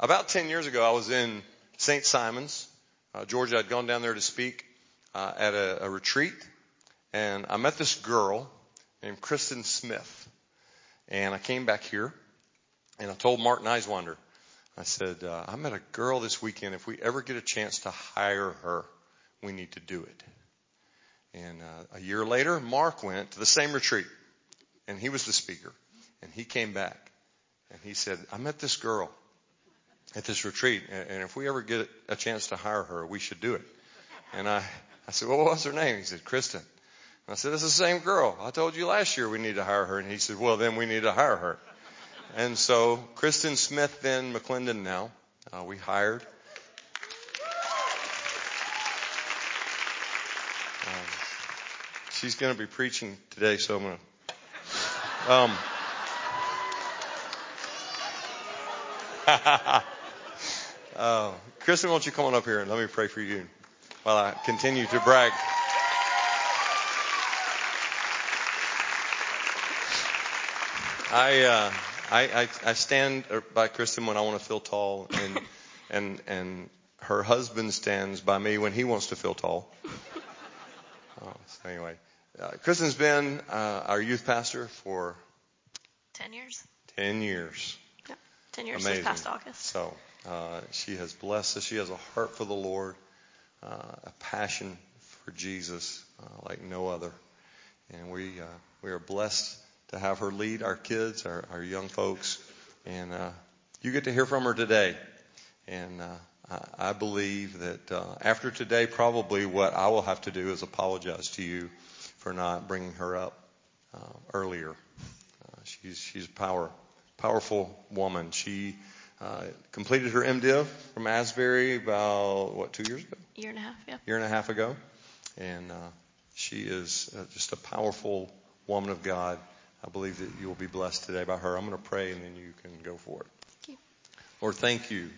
about 10 years ago, I was in St. Simons, uh, Georgia. I'd gone down there to speak uh, at a, a retreat, and I met this girl named Kristen Smith. And I came back here, and I told Martin Neiswander, I said, uh, I met a girl this weekend. If we ever get a chance to hire her, we need to do it. And uh, a year later, Mark went to the same retreat, and he was the speaker. And he came back, and he said, I met this girl at this retreat, and if we ever get a chance to hire her, we should do it. And I, I said, well, what's her name? He said, Kristen. And I said, it's the same girl. I told you last year we need to hire her. And he said, well, then we need to hire her. And so Kristen Smith, then McClendon now, uh, we hired. Um, she's going to be preaching today, so I'm going to. Um, oh, Kristen, won't you come on up here and let me pray for you while I continue to brag. I, uh, I, I, I stand by Kristen when I want to feel tall, and and and her husband stands by me when he wants to feel tall. Oh, so anyway, uh, Kristen's been uh, our youth pastor for ten years. Ten years. Yep, ten years Amazing. this past August. So uh, she has blessed us. She has a heart for the Lord, uh, a passion for Jesus uh, like no other, and we uh, we are blessed to have her lead our kids, our, our young folks, and uh, you get to hear from her today. And uh, I, I believe that uh, after today, probably what I will have to do is apologize to you for not bringing her up uh, earlier. She's she's a power powerful woman. She uh, completed her MDiv from Asbury about what two years ago? Year and a half, yeah. Year and a half ago, and uh, she is uh, just a powerful woman of God. I believe that you will be blessed today by her. I'm going to pray and then you can go for it. Thank you. Lord, thank you.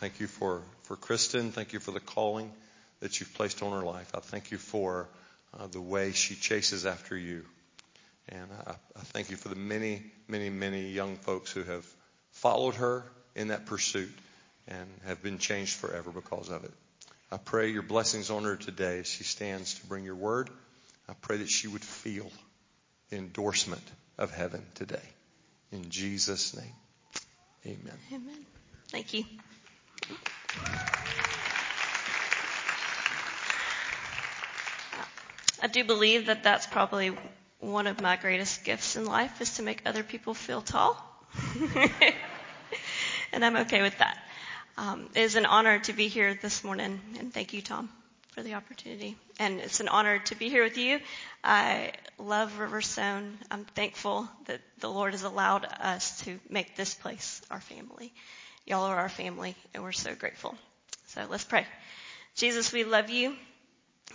Thank you for, for Kristen. Thank you for the calling that you've placed on her life. I thank you for uh, the way she chases after you. And I, I thank you for the many, many, many young folks who have followed her in that pursuit and have been changed forever because of it. I pray your blessings on her today as she stands to bring your word. I pray that she would feel the endorsement of heaven today. In Jesus' name, amen. Amen. Thank you. I do believe that that's probably one of my greatest gifts in life is to make other people feel tall. and I'm okay with that. Um, it is an honor to be here this morning, and thank you, Tom, for the opportunity. And it's an honor to be here with you. I love Riverstone. I'm thankful that the Lord has allowed us to make this place our family. Y'all are our family, and we're so grateful. So let's pray. Jesus, we love you.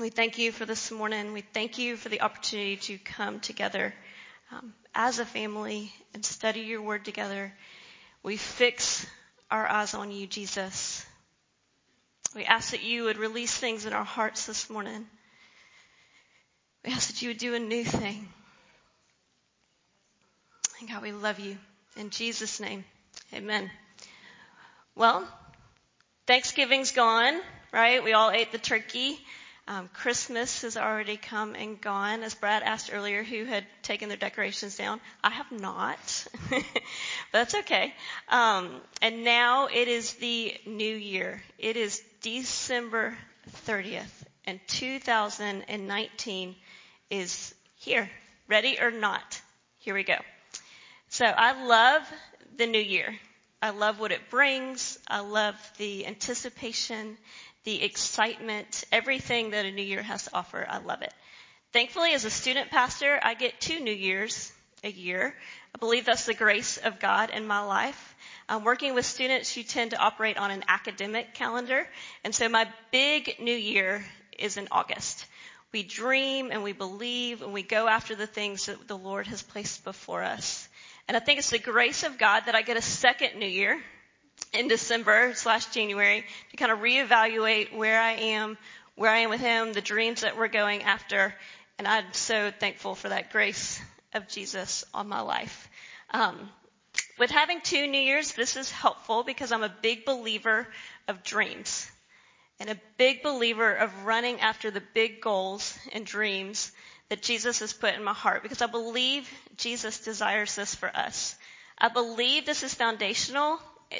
We thank you for this morning. We thank you for the opportunity to come together um, as a family and study your word together. We fix our eyes on you, Jesus. We ask that you would release things in our hearts this morning. We ask that you would do a new thing. And God, we love you. In Jesus' name, amen. Well, Thanksgiving's gone, right? We all ate the turkey. Um, Christmas has already come and gone. As Brad asked earlier, who had taken their decorations down? I have not, but that's okay. Um, and now it is the new year. It is December 30th, and 2019 is here. Ready or not? Here we go. So I love the new year. I love what it brings. I love the anticipation, the excitement, everything that a new year has to offer. I love it. Thankfully, as a student pastor, I get two new years a year. I believe that's the grace of God in my life. Um, working with students, you tend to operate on an academic calendar. And so my big new year is in August. We dream and we believe and we go after the things that the Lord has placed before us. And I think it's the grace of God that I get a second new year in December slash January to kind of reevaluate where I am, where I am with Him, the dreams that we're going after. And I'm so thankful for that grace of Jesus on my life. Um, With having two New Year's, this is helpful because I'm a big believer of dreams and a big believer of running after the big goals and dreams that Jesus has put in my heart because I believe Jesus desires this for us. I believe this is foundational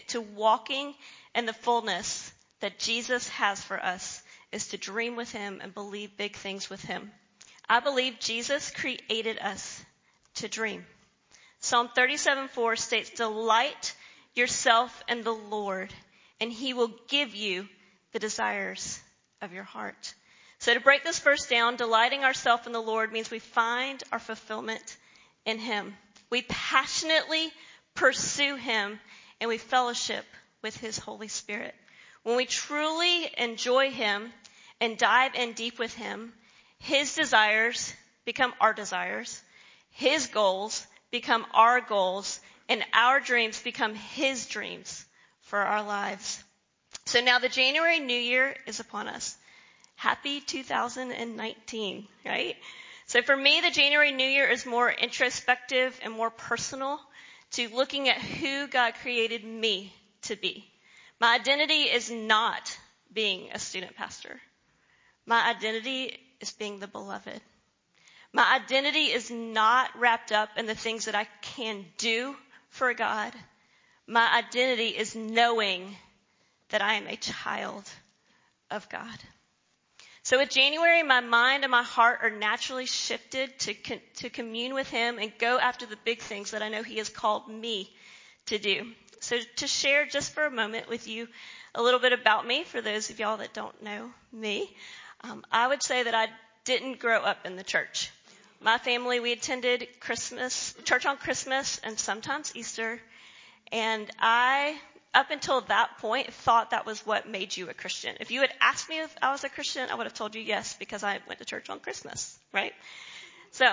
to walking in the fullness that Jesus has for us is to dream with him and believe big things with him. I believe Jesus created us to dream. Psalm 37:4 states, "Delight yourself in the Lord, and he will give you the desires of your heart." So to break this verse down, delighting ourselves in the Lord means we find our fulfillment in him. We passionately pursue him and we fellowship with his Holy Spirit. When we truly enjoy him and dive in deep with him, his desires become our desires. His goals become our goals and our dreams become his dreams for our lives. So now the January New Year is upon us. Happy 2019, right? So for me, the January New Year is more introspective and more personal to looking at who God created me to be. My identity is not being a student pastor. My identity is being the beloved. My identity is not wrapped up in the things that I can do for God. My identity is knowing that I am a child of God. So with January, my mind and my heart are naturally shifted to, to commune with Him and go after the big things that I know He has called me to do. So to share just for a moment with you a little bit about me, for those of y'all that don't know me, um, I would say that I didn't grow up in the church. My family, we attended Christmas, church on Christmas and sometimes Easter. And I, up until that point, thought that was what made you a Christian. If you had asked me if I was a Christian, I would have told you yes because I went to church on Christmas, right? So,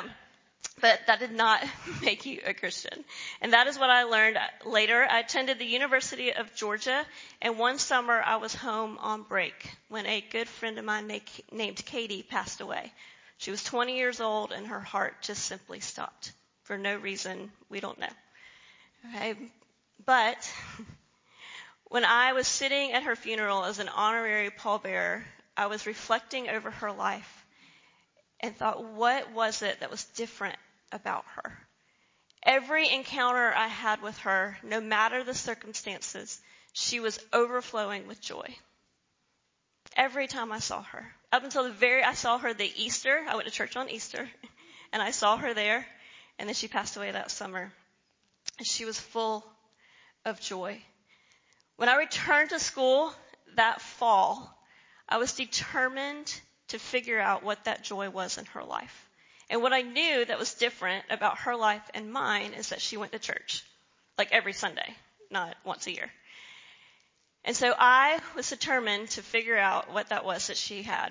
but that did not make you a Christian. And that is what I learned later. I attended the University of Georgia, and one summer I was home on break when a good friend of mine named Katie passed away. She was 20 years old and her heart just simply stopped for no reason we don't know. Okay. But when I was sitting at her funeral as an honorary pallbearer, I was reflecting over her life and thought, what was it that was different about her? Every encounter I had with her, no matter the circumstances, she was overflowing with joy. Every time I saw her up until the very, I saw her the Easter. I went to church on Easter and I saw her there and then she passed away that summer. And she was full of joy. When I returned to school that fall, I was determined to figure out what that joy was in her life. And what I knew that was different about her life and mine is that she went to church. Like every Sunday, not once a year. And so I was determined to figure out what that was that she had.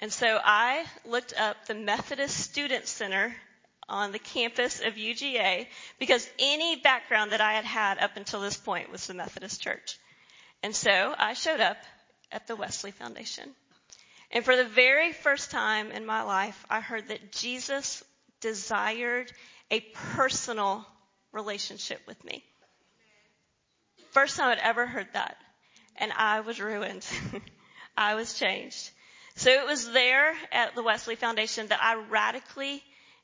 And so I looked up the Methodist Student Center on the campus of UGA because any background that I had had up until this point was the Methodist Church. And so I showed up at the Wesley Foundation. And for the very first time in my life, I heard that Jesus desired a personal relationship with me. First time I'd ever heard that and I was ruined. I was changed. So it was there at the Wesley Foundation that I radically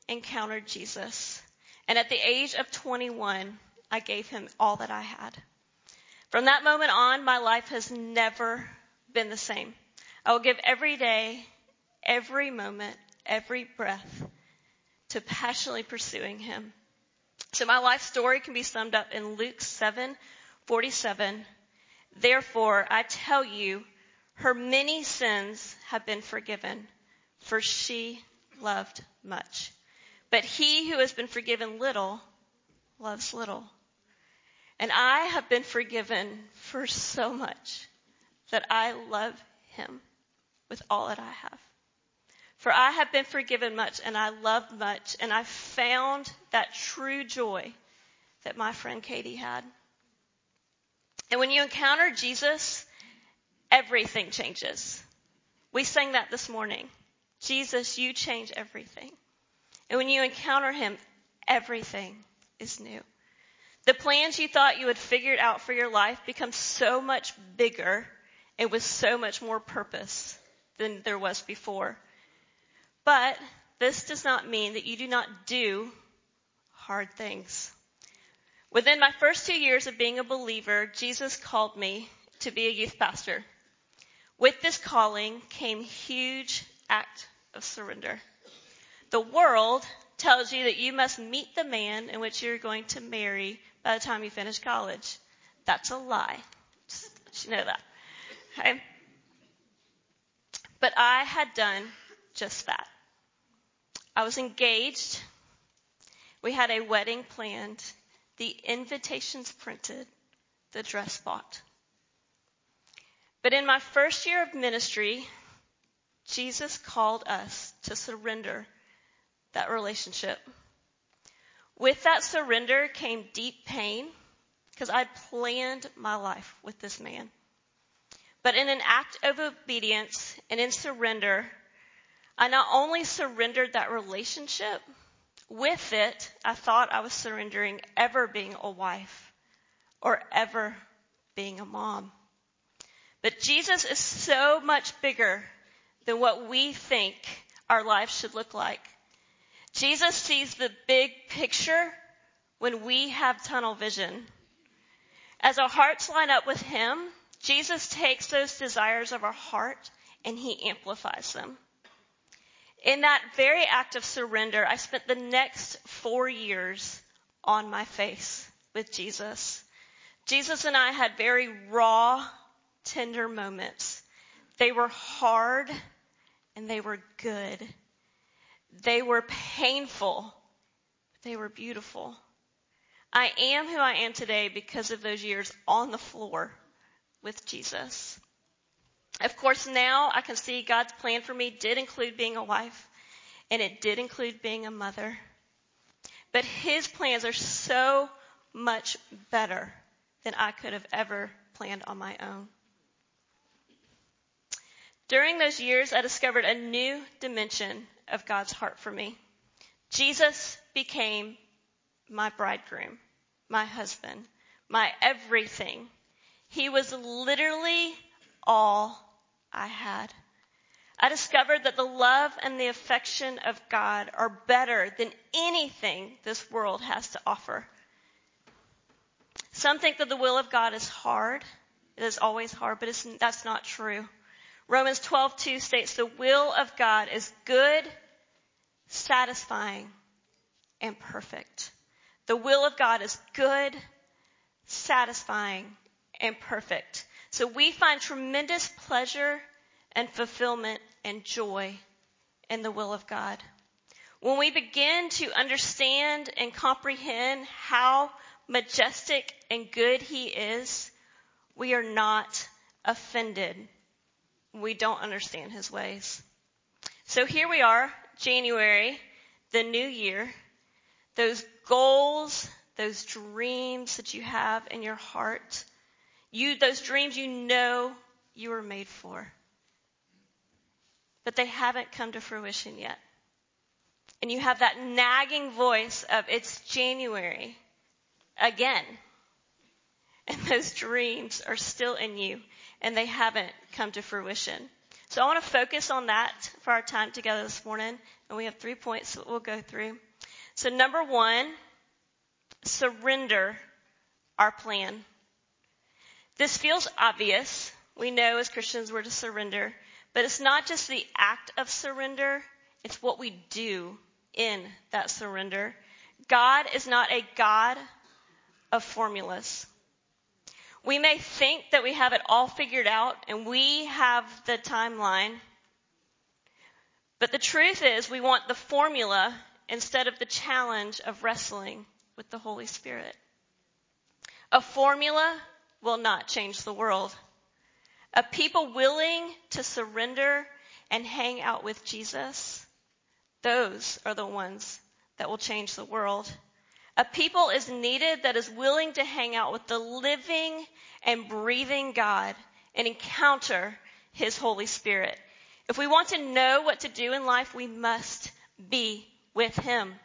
encountered Jesus. And at the age of 21, I gave him all that I had. From that moment on, my life has never been the same. I will give every day, every moment, every breath to passionately pursuing him. So my life story can be summed up in Luke 7, 47 Therefore, I tell you, her many sins have been forgiven, for she loved much. But he who has been forgiven little loves little. And I have been forgiven for so much that I love him with all that I have. For I have been forgiven much and I loved much and I found that true joy that my friend Katie had. And when you encounter Jesus, everything changes. We sang that this morning. Jesus, you change everything. And when you encounter him, everything is new. The plans you thought you had figured out for your life become so much bigger and with so much more purpose than there was before. But this does not mean that you do not do hard things. Within my first two years of being a believer, Jesus called me to be a youth pastor. With this calling came huge act of surrender. The world tells you that you must meet the man in which you're going to marry by the time you finish college. That's a lie. Just let you know that. Okay? But I had done just that. I was engaged. We had a wedding planned, the invitations printed, the dress bought. But in my first year of ministry, Jesus called us to surrender that relationship. With that surrender came deep pain because I'd planned my life with this man. But in an act of obedience and in surrender, I not only surrendered that relationship, with it, I thought I was surrendering ever being a wife or ever being a mom. But Jesus is so much bigger than what we think our life should look like. Jesus sees the big picture when we have tunnel vision. As our hearts line up with Him, Jesus takes those desires of our heart and He amplifies them. In that very act of surrender, I spent the next four years on my face with Jesus. Jesus and I had very raw, tender moments. They were hard and they were good. They were painful, but they were beautiful. I am who I am today because of those years on the floor with Jesus. Of course, now I can see God's plan for me did include being a wife, and it did include being a mother. But His plans are so much better than I could have ever planned on my own. During those years, I discovered a new dimension of God's heart for me. Jesus became my bridegroom, my husband, my everything. He was literally all I had. I discovered that the love and the affection of God are better than anything this world has to offer. Some think that the will of God is hard. It is always hard, but that's not true. Romans 12:2 states the will of God is good, satisfying, and perfect. The will of God is good, satisfying, and perfect. So we find tremendous pleasure and fulfillment and joy in the will of God. When we begin to understand and comprehend how majestic and good He is, we are not offended we don't understand his ways. So here we are, January, the new year. Those goals, those dreams that you have in your heart, you, those dreams you know you were made for. But they haven't come to fruition yet. And you have that nagging voice of, it's January again. Those dreams are still in you and they haven't come to fruition. So I want to focus on that for our time together this morning. And we have three points that we'll go through. So number one, surrender our plan. This feels obvious. We know as Christians we're to surrender, but it's not just the act of surrender, it's what we do in that surrender. God is not a God of formulas. We may think that we have it all figured out and we have the timeline. But the truth is, we want the formula instead of the challenge of wrestling with the Holy Spirit. A formula will not change the world. A people willing to surrender and hang out with Jesus, those are the ones that will change the world. A people is needed that is willing to hang out with the living and breathing God and encounter His Holy Spirit. If we want to know what to do in life, we must be with Him.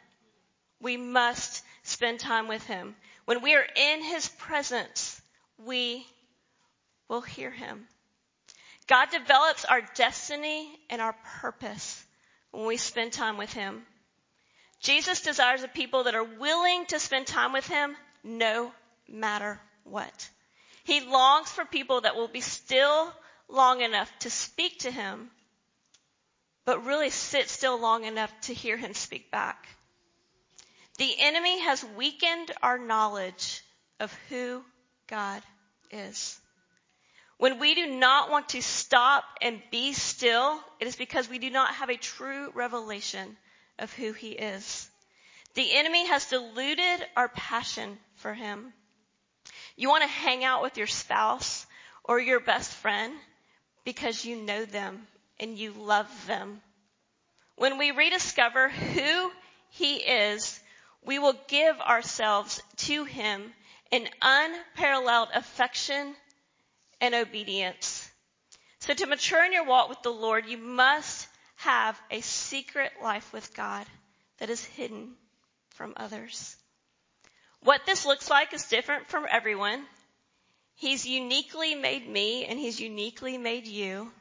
We must spend time with Him. When we are in his presence, we will hear him. God develops our destiny and our purpose when we spend time with him. Jesus desires a people that are willing to spend time with him no matter what. He longs for people that will be still long enough to speak to him, but really sit still long enough to hear him speak back. The enemy has weakened our knowledge of who God is. When we do not want to stop and be still, it is because we do not have a true revelation of who he is. The enemy has diluted our passion for him. You want to hang out with your spouse or your best friend because you know them and you love them. When we rediscover who he is, we will give ourselves to him in unparalleled affection and obedience. So to mature in your walk with the Lord, you must have a secret life with God that is hidden from others. What this looks like is different from everyone. He's uniquely made me and he's uniquely made you,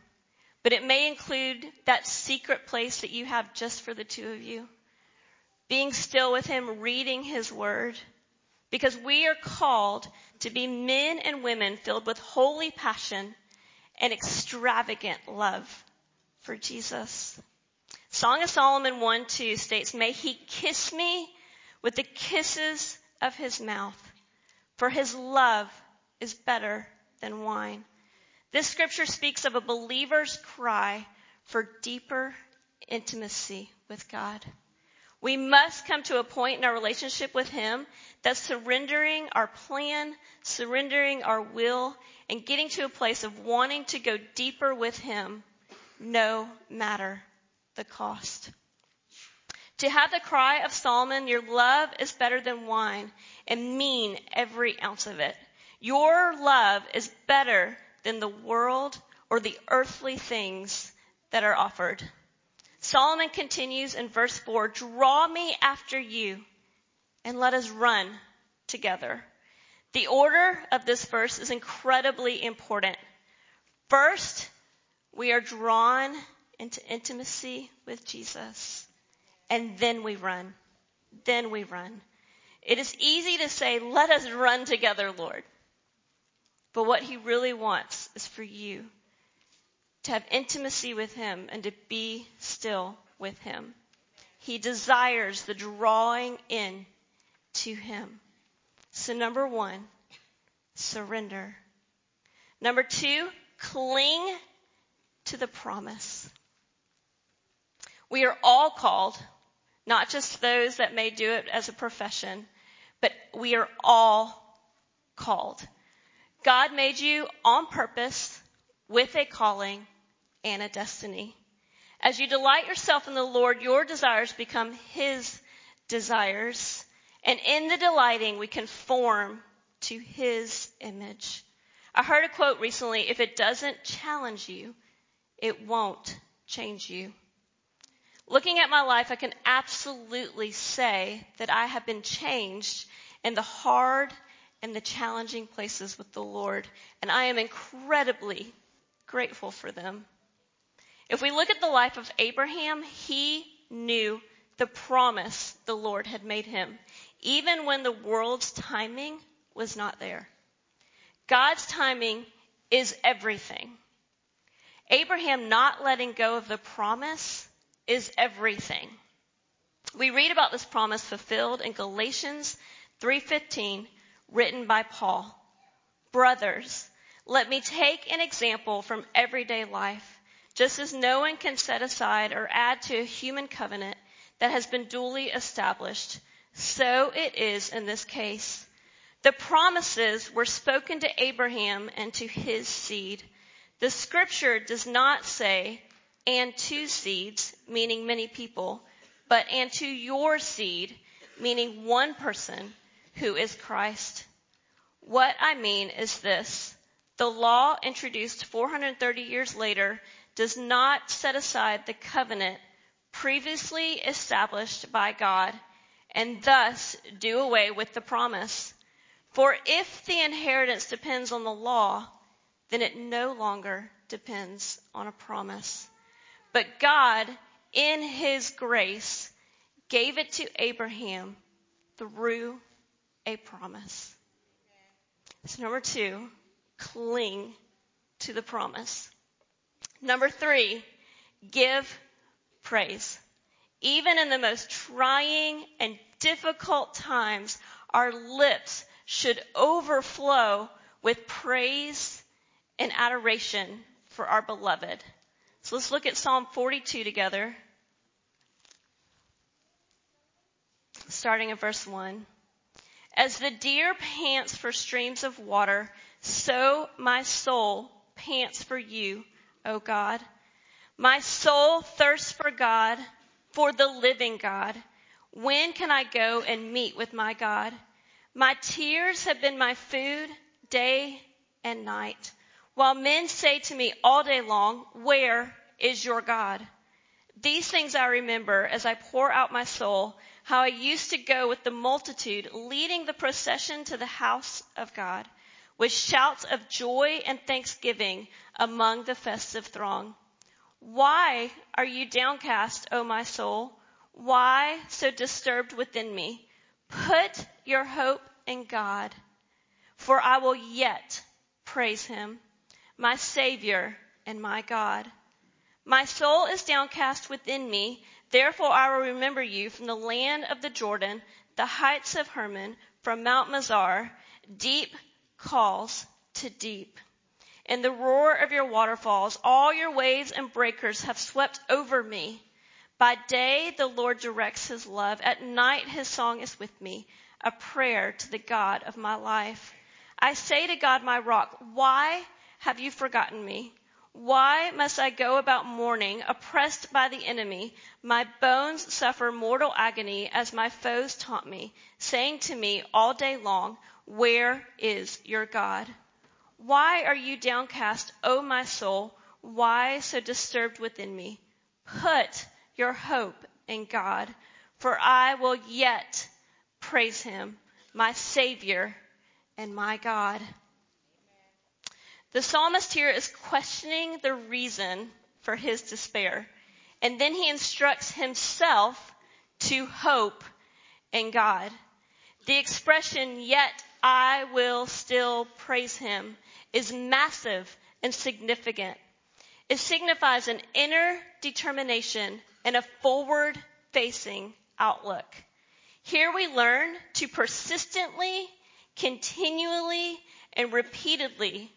but it may include that secret place that you have just for the two of you. Being still with him, reading his word, because we are called to be men and women filled with holy passion and extravagant love for Jesus. Song of Solomon 1 2 states, May he kiss me with the kisses of his mouth, for his love is better than wine. This scripture speaks of a believer's cry for deeper intimacy with God. We must come to a point in our relationship with Him that surrendering our plan, surrendering our will, and getting to a place of wanting to go deeper with Him no matter the cost. To have the cry of Solomon, your love is better than wine, and mean every ounce of it. Your love is better than the world or the earthly things that are offered. Solomon continues in verse 4 Draw me after you, and let us run together. The order of this verse is incredibly important. First, we are drawn into intimacy with Jesus, and then we run. Then we run. It is easy to say, Let us run together, Lord. But what he really wants is for you to have intimacy with Him and to be still with Him. He desires the drawing in to Him. So number one, surrender. Number two, cling to the promise. We are all called, not just those that may do it as a profession, but we are all called. God made you on purpose with a calling and a destiny. As you delight yourself in the Lord, your desires become His desires. And in the delighting, we conform to His image. I heard a quote recently, if it doesn't challenge you, it won't change you. Looking at my life, I can absolutely say that I have been changed in the hard and the challenging places with the Lord, and I am incredibly grateful for them. If we look at the life of Abraham, he knew the promise the Lord had made him, even when the world's timing was not there. God's timing is everything. Abraham not letting go of the promise is everything. We read about this promise fulfilled in Galatians 3:15 written by Paul. Brothers, let me take an example from everyday life. Just as no one can set aside or add to a human covenant that has been duly established, so it is in this case. The promises were spoken to Abraham and to his seed. The scripture does not say, and to seeds, meaning many people, but and to your seed, meaning one person who is Christ. What I mean is this. The law introduced 430 years later does not set aside the covenant previously established by God and thus do away with the promise. For if the inheritance depends on the law, then it no longer depends on a promise. But God, in His grace, gave it to Abraham through a promise. So number two, cling to the promise. Number three, give praise. Even in the most trying and difficult times, our lips should overflow with praise and adoration for our beloved. So let's look at Psalm 42 together. Starting at verse 1. As the deer pants for streams of water, so my soul pants for you, O God. My soul thirsts for God, for the living God. When can I go and meet with my God? My tears have been my food day and night, while men say to me all day long, where is your God? These things I remember as I pour out my soul, how I used to go with the multitude leading the procession to the house of God with shouts of joy and thanksgiving among the festive throng. Why are you downcast, O my soul? Why so disturbed within me? Put your hope in God, for I will yet praise him, my Savior and my God. My soul is downcast within me, therefore I will remember you from the land of the Jordan, the heights of Hermon, from Mount Mizar. Deep calls to deep. In the roar of your waterfalls, all your waves and breakers have swept over me. By day, the Lord directs his love. At night, his song is with me, a prayer to the God of my life. I say to God, my rock, why have you forgotten me? Why must I go about mourning, oppressed by the enemy? My bones suffer mortal agony as my foes taunt me, saying to me all day long, where is your God? Why are you downcast, O my soul? Why so disturbed within me? Put your hope in God, for I will yet praise him, my Savior and my God. The psalmist here is questioning the reason for his despair. And then he instructs himself to hope in God. The expression, yet I will still praise him, is massive and significant. It signifies an inner determination and a forward facing outlook. Here we learn to persistently, continually, and repeatedly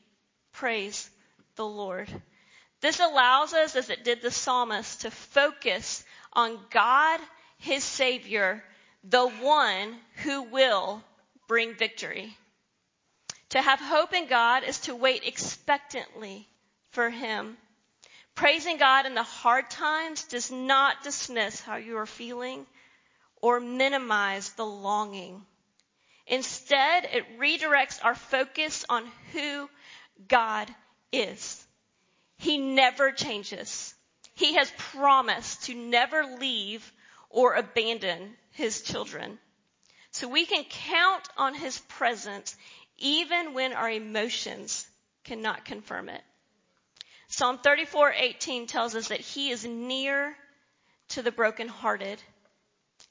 praise the Lord. This allows us, as it did the psalmist, to focus on God, his Savior, the one who will bring victory. To have hope in God is to wait expectantly for him. Praising God in the hard times does not dismiss how you are feeling or minimize the longing. Instead, it redirects our focus on who God is. He never changes. He has promised to never leave or abandon his children. So we can count on his presence even when our emotions cannot confirm it. Psalm 34:18 tells us that he is near to the brokenhearted.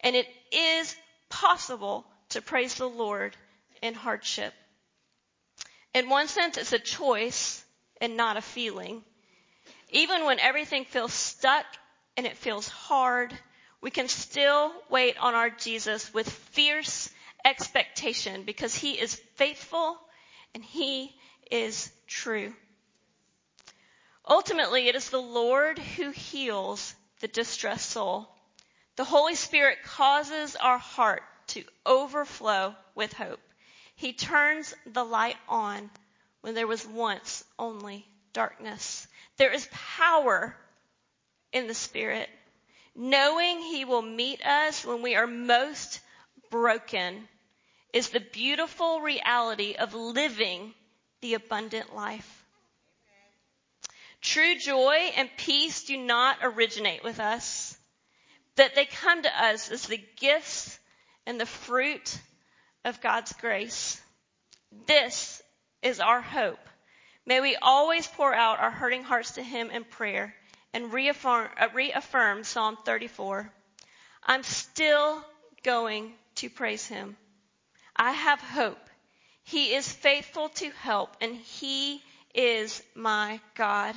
And it is possible to praise the Lord in hardship. In one sense, it's a choice and not a feeling. Even when everything feels stuck and it feels hard, we can still wait on our Jesus with fierce expectation because he is faithful and he is true. Ultimately, it is the Lord who heals the distressed soul. The Holy Spirit causes our heart to overflow with hope. He turns the light on when there was once only darkness. There is power in the Spirit. Knowing He will meet us when we are most broken is the beautiful reality of living the abundant life. True joy and peace do not originate with us, that they come to us as the gifts and the fruit of God's grace. This is our hope. May we always pour out our hurting hearts to Him in prayer and reaffirm, uh, reaffirm Psalm 34. I'm still going to praise Him. I have hope. He is faithful to help and He is my God.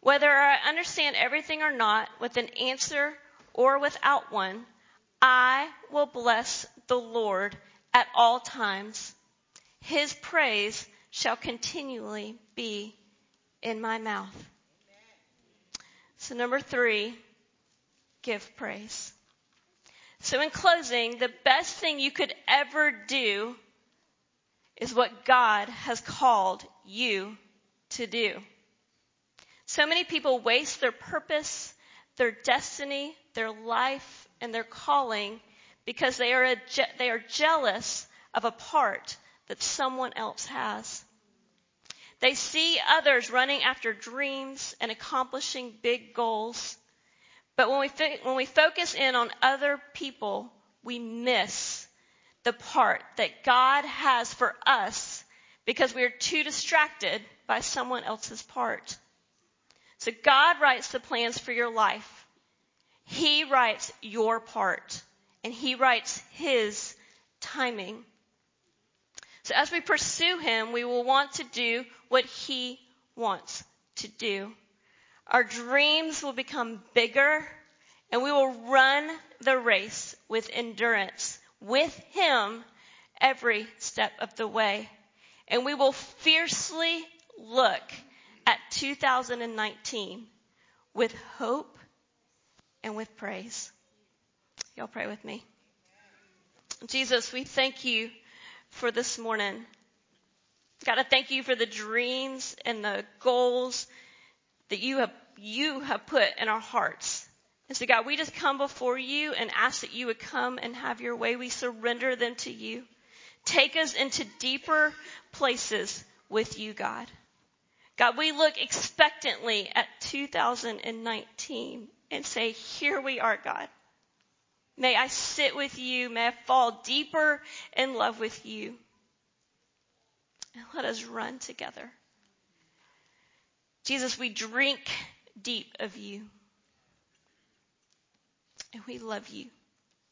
Whether I understand everything or not, with an answer or without one, I will bless the Lord at all times. His praise shall continually be in my mouth. So, number three, give praise. So, in closing, the best thing you could ever do is what God has called you to do. So many people waste their purpose, their destiny, their life, and their calling because they are, je- they are jealous of a part that someone else has. They see others running after dreams and accomplishing big goals. But when we, fi- when we focus in on other people, we miss the part that God has for us because we are too distracted by someone else's part. So God writes the plans for your life. He writes your part and he writes his timing. So as we pursue him, we will want to do what he wants to do. Our dreams will become bigger and we will run the race with endurance with him every step of the way. And we will fiercely look at 2019 with hope and with praise. Y'all pray with me. Jesus, we thank you for this morning. God, I thank you for the dreams and the goals that you have, you have put in our hearts. And so God, we just come before you and ask that you would come and have your way. We surrender them to you. Take us into deeper places with you, God. God, we look expectantly at 2019 and say, here we are, God. May I sit with you. May I fall deeper in love with you. And let us run together. Jesus, we drink deep of you. And we love you.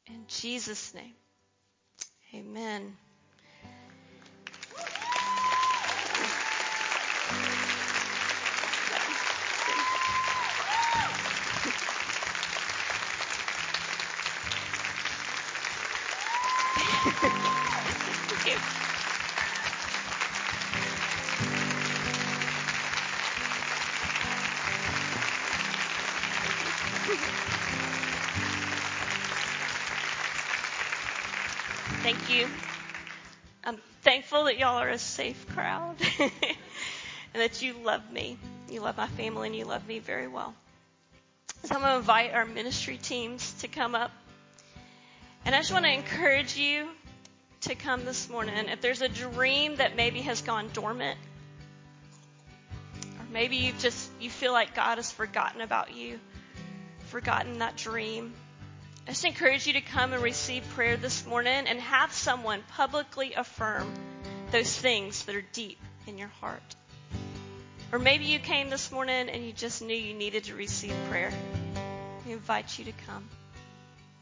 In Jesus' name, amen. A safe crowd and that you love me. You love my family and you love me very well. So I'm going to invite our ministry teams to come up. And I just want to encourage you to come this morning. If there's a dream that maybe has gone dormant, or maybe you just you feel like God has forgotten about you, forgotten that dream, I just encourage you to come and receive prayer this morning and have someone publicly affirm those things that are deep in your heart. Or maybe you came this morning and you just knew you needed to receive prayer. We invite you to come.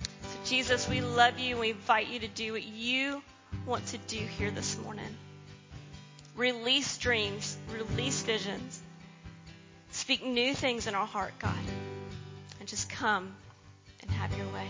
So, Jesus, we love you and we invite you to do what you want to do here this morning. Release dreams, release visions, speak new things in our heart, God, and just come and have your way.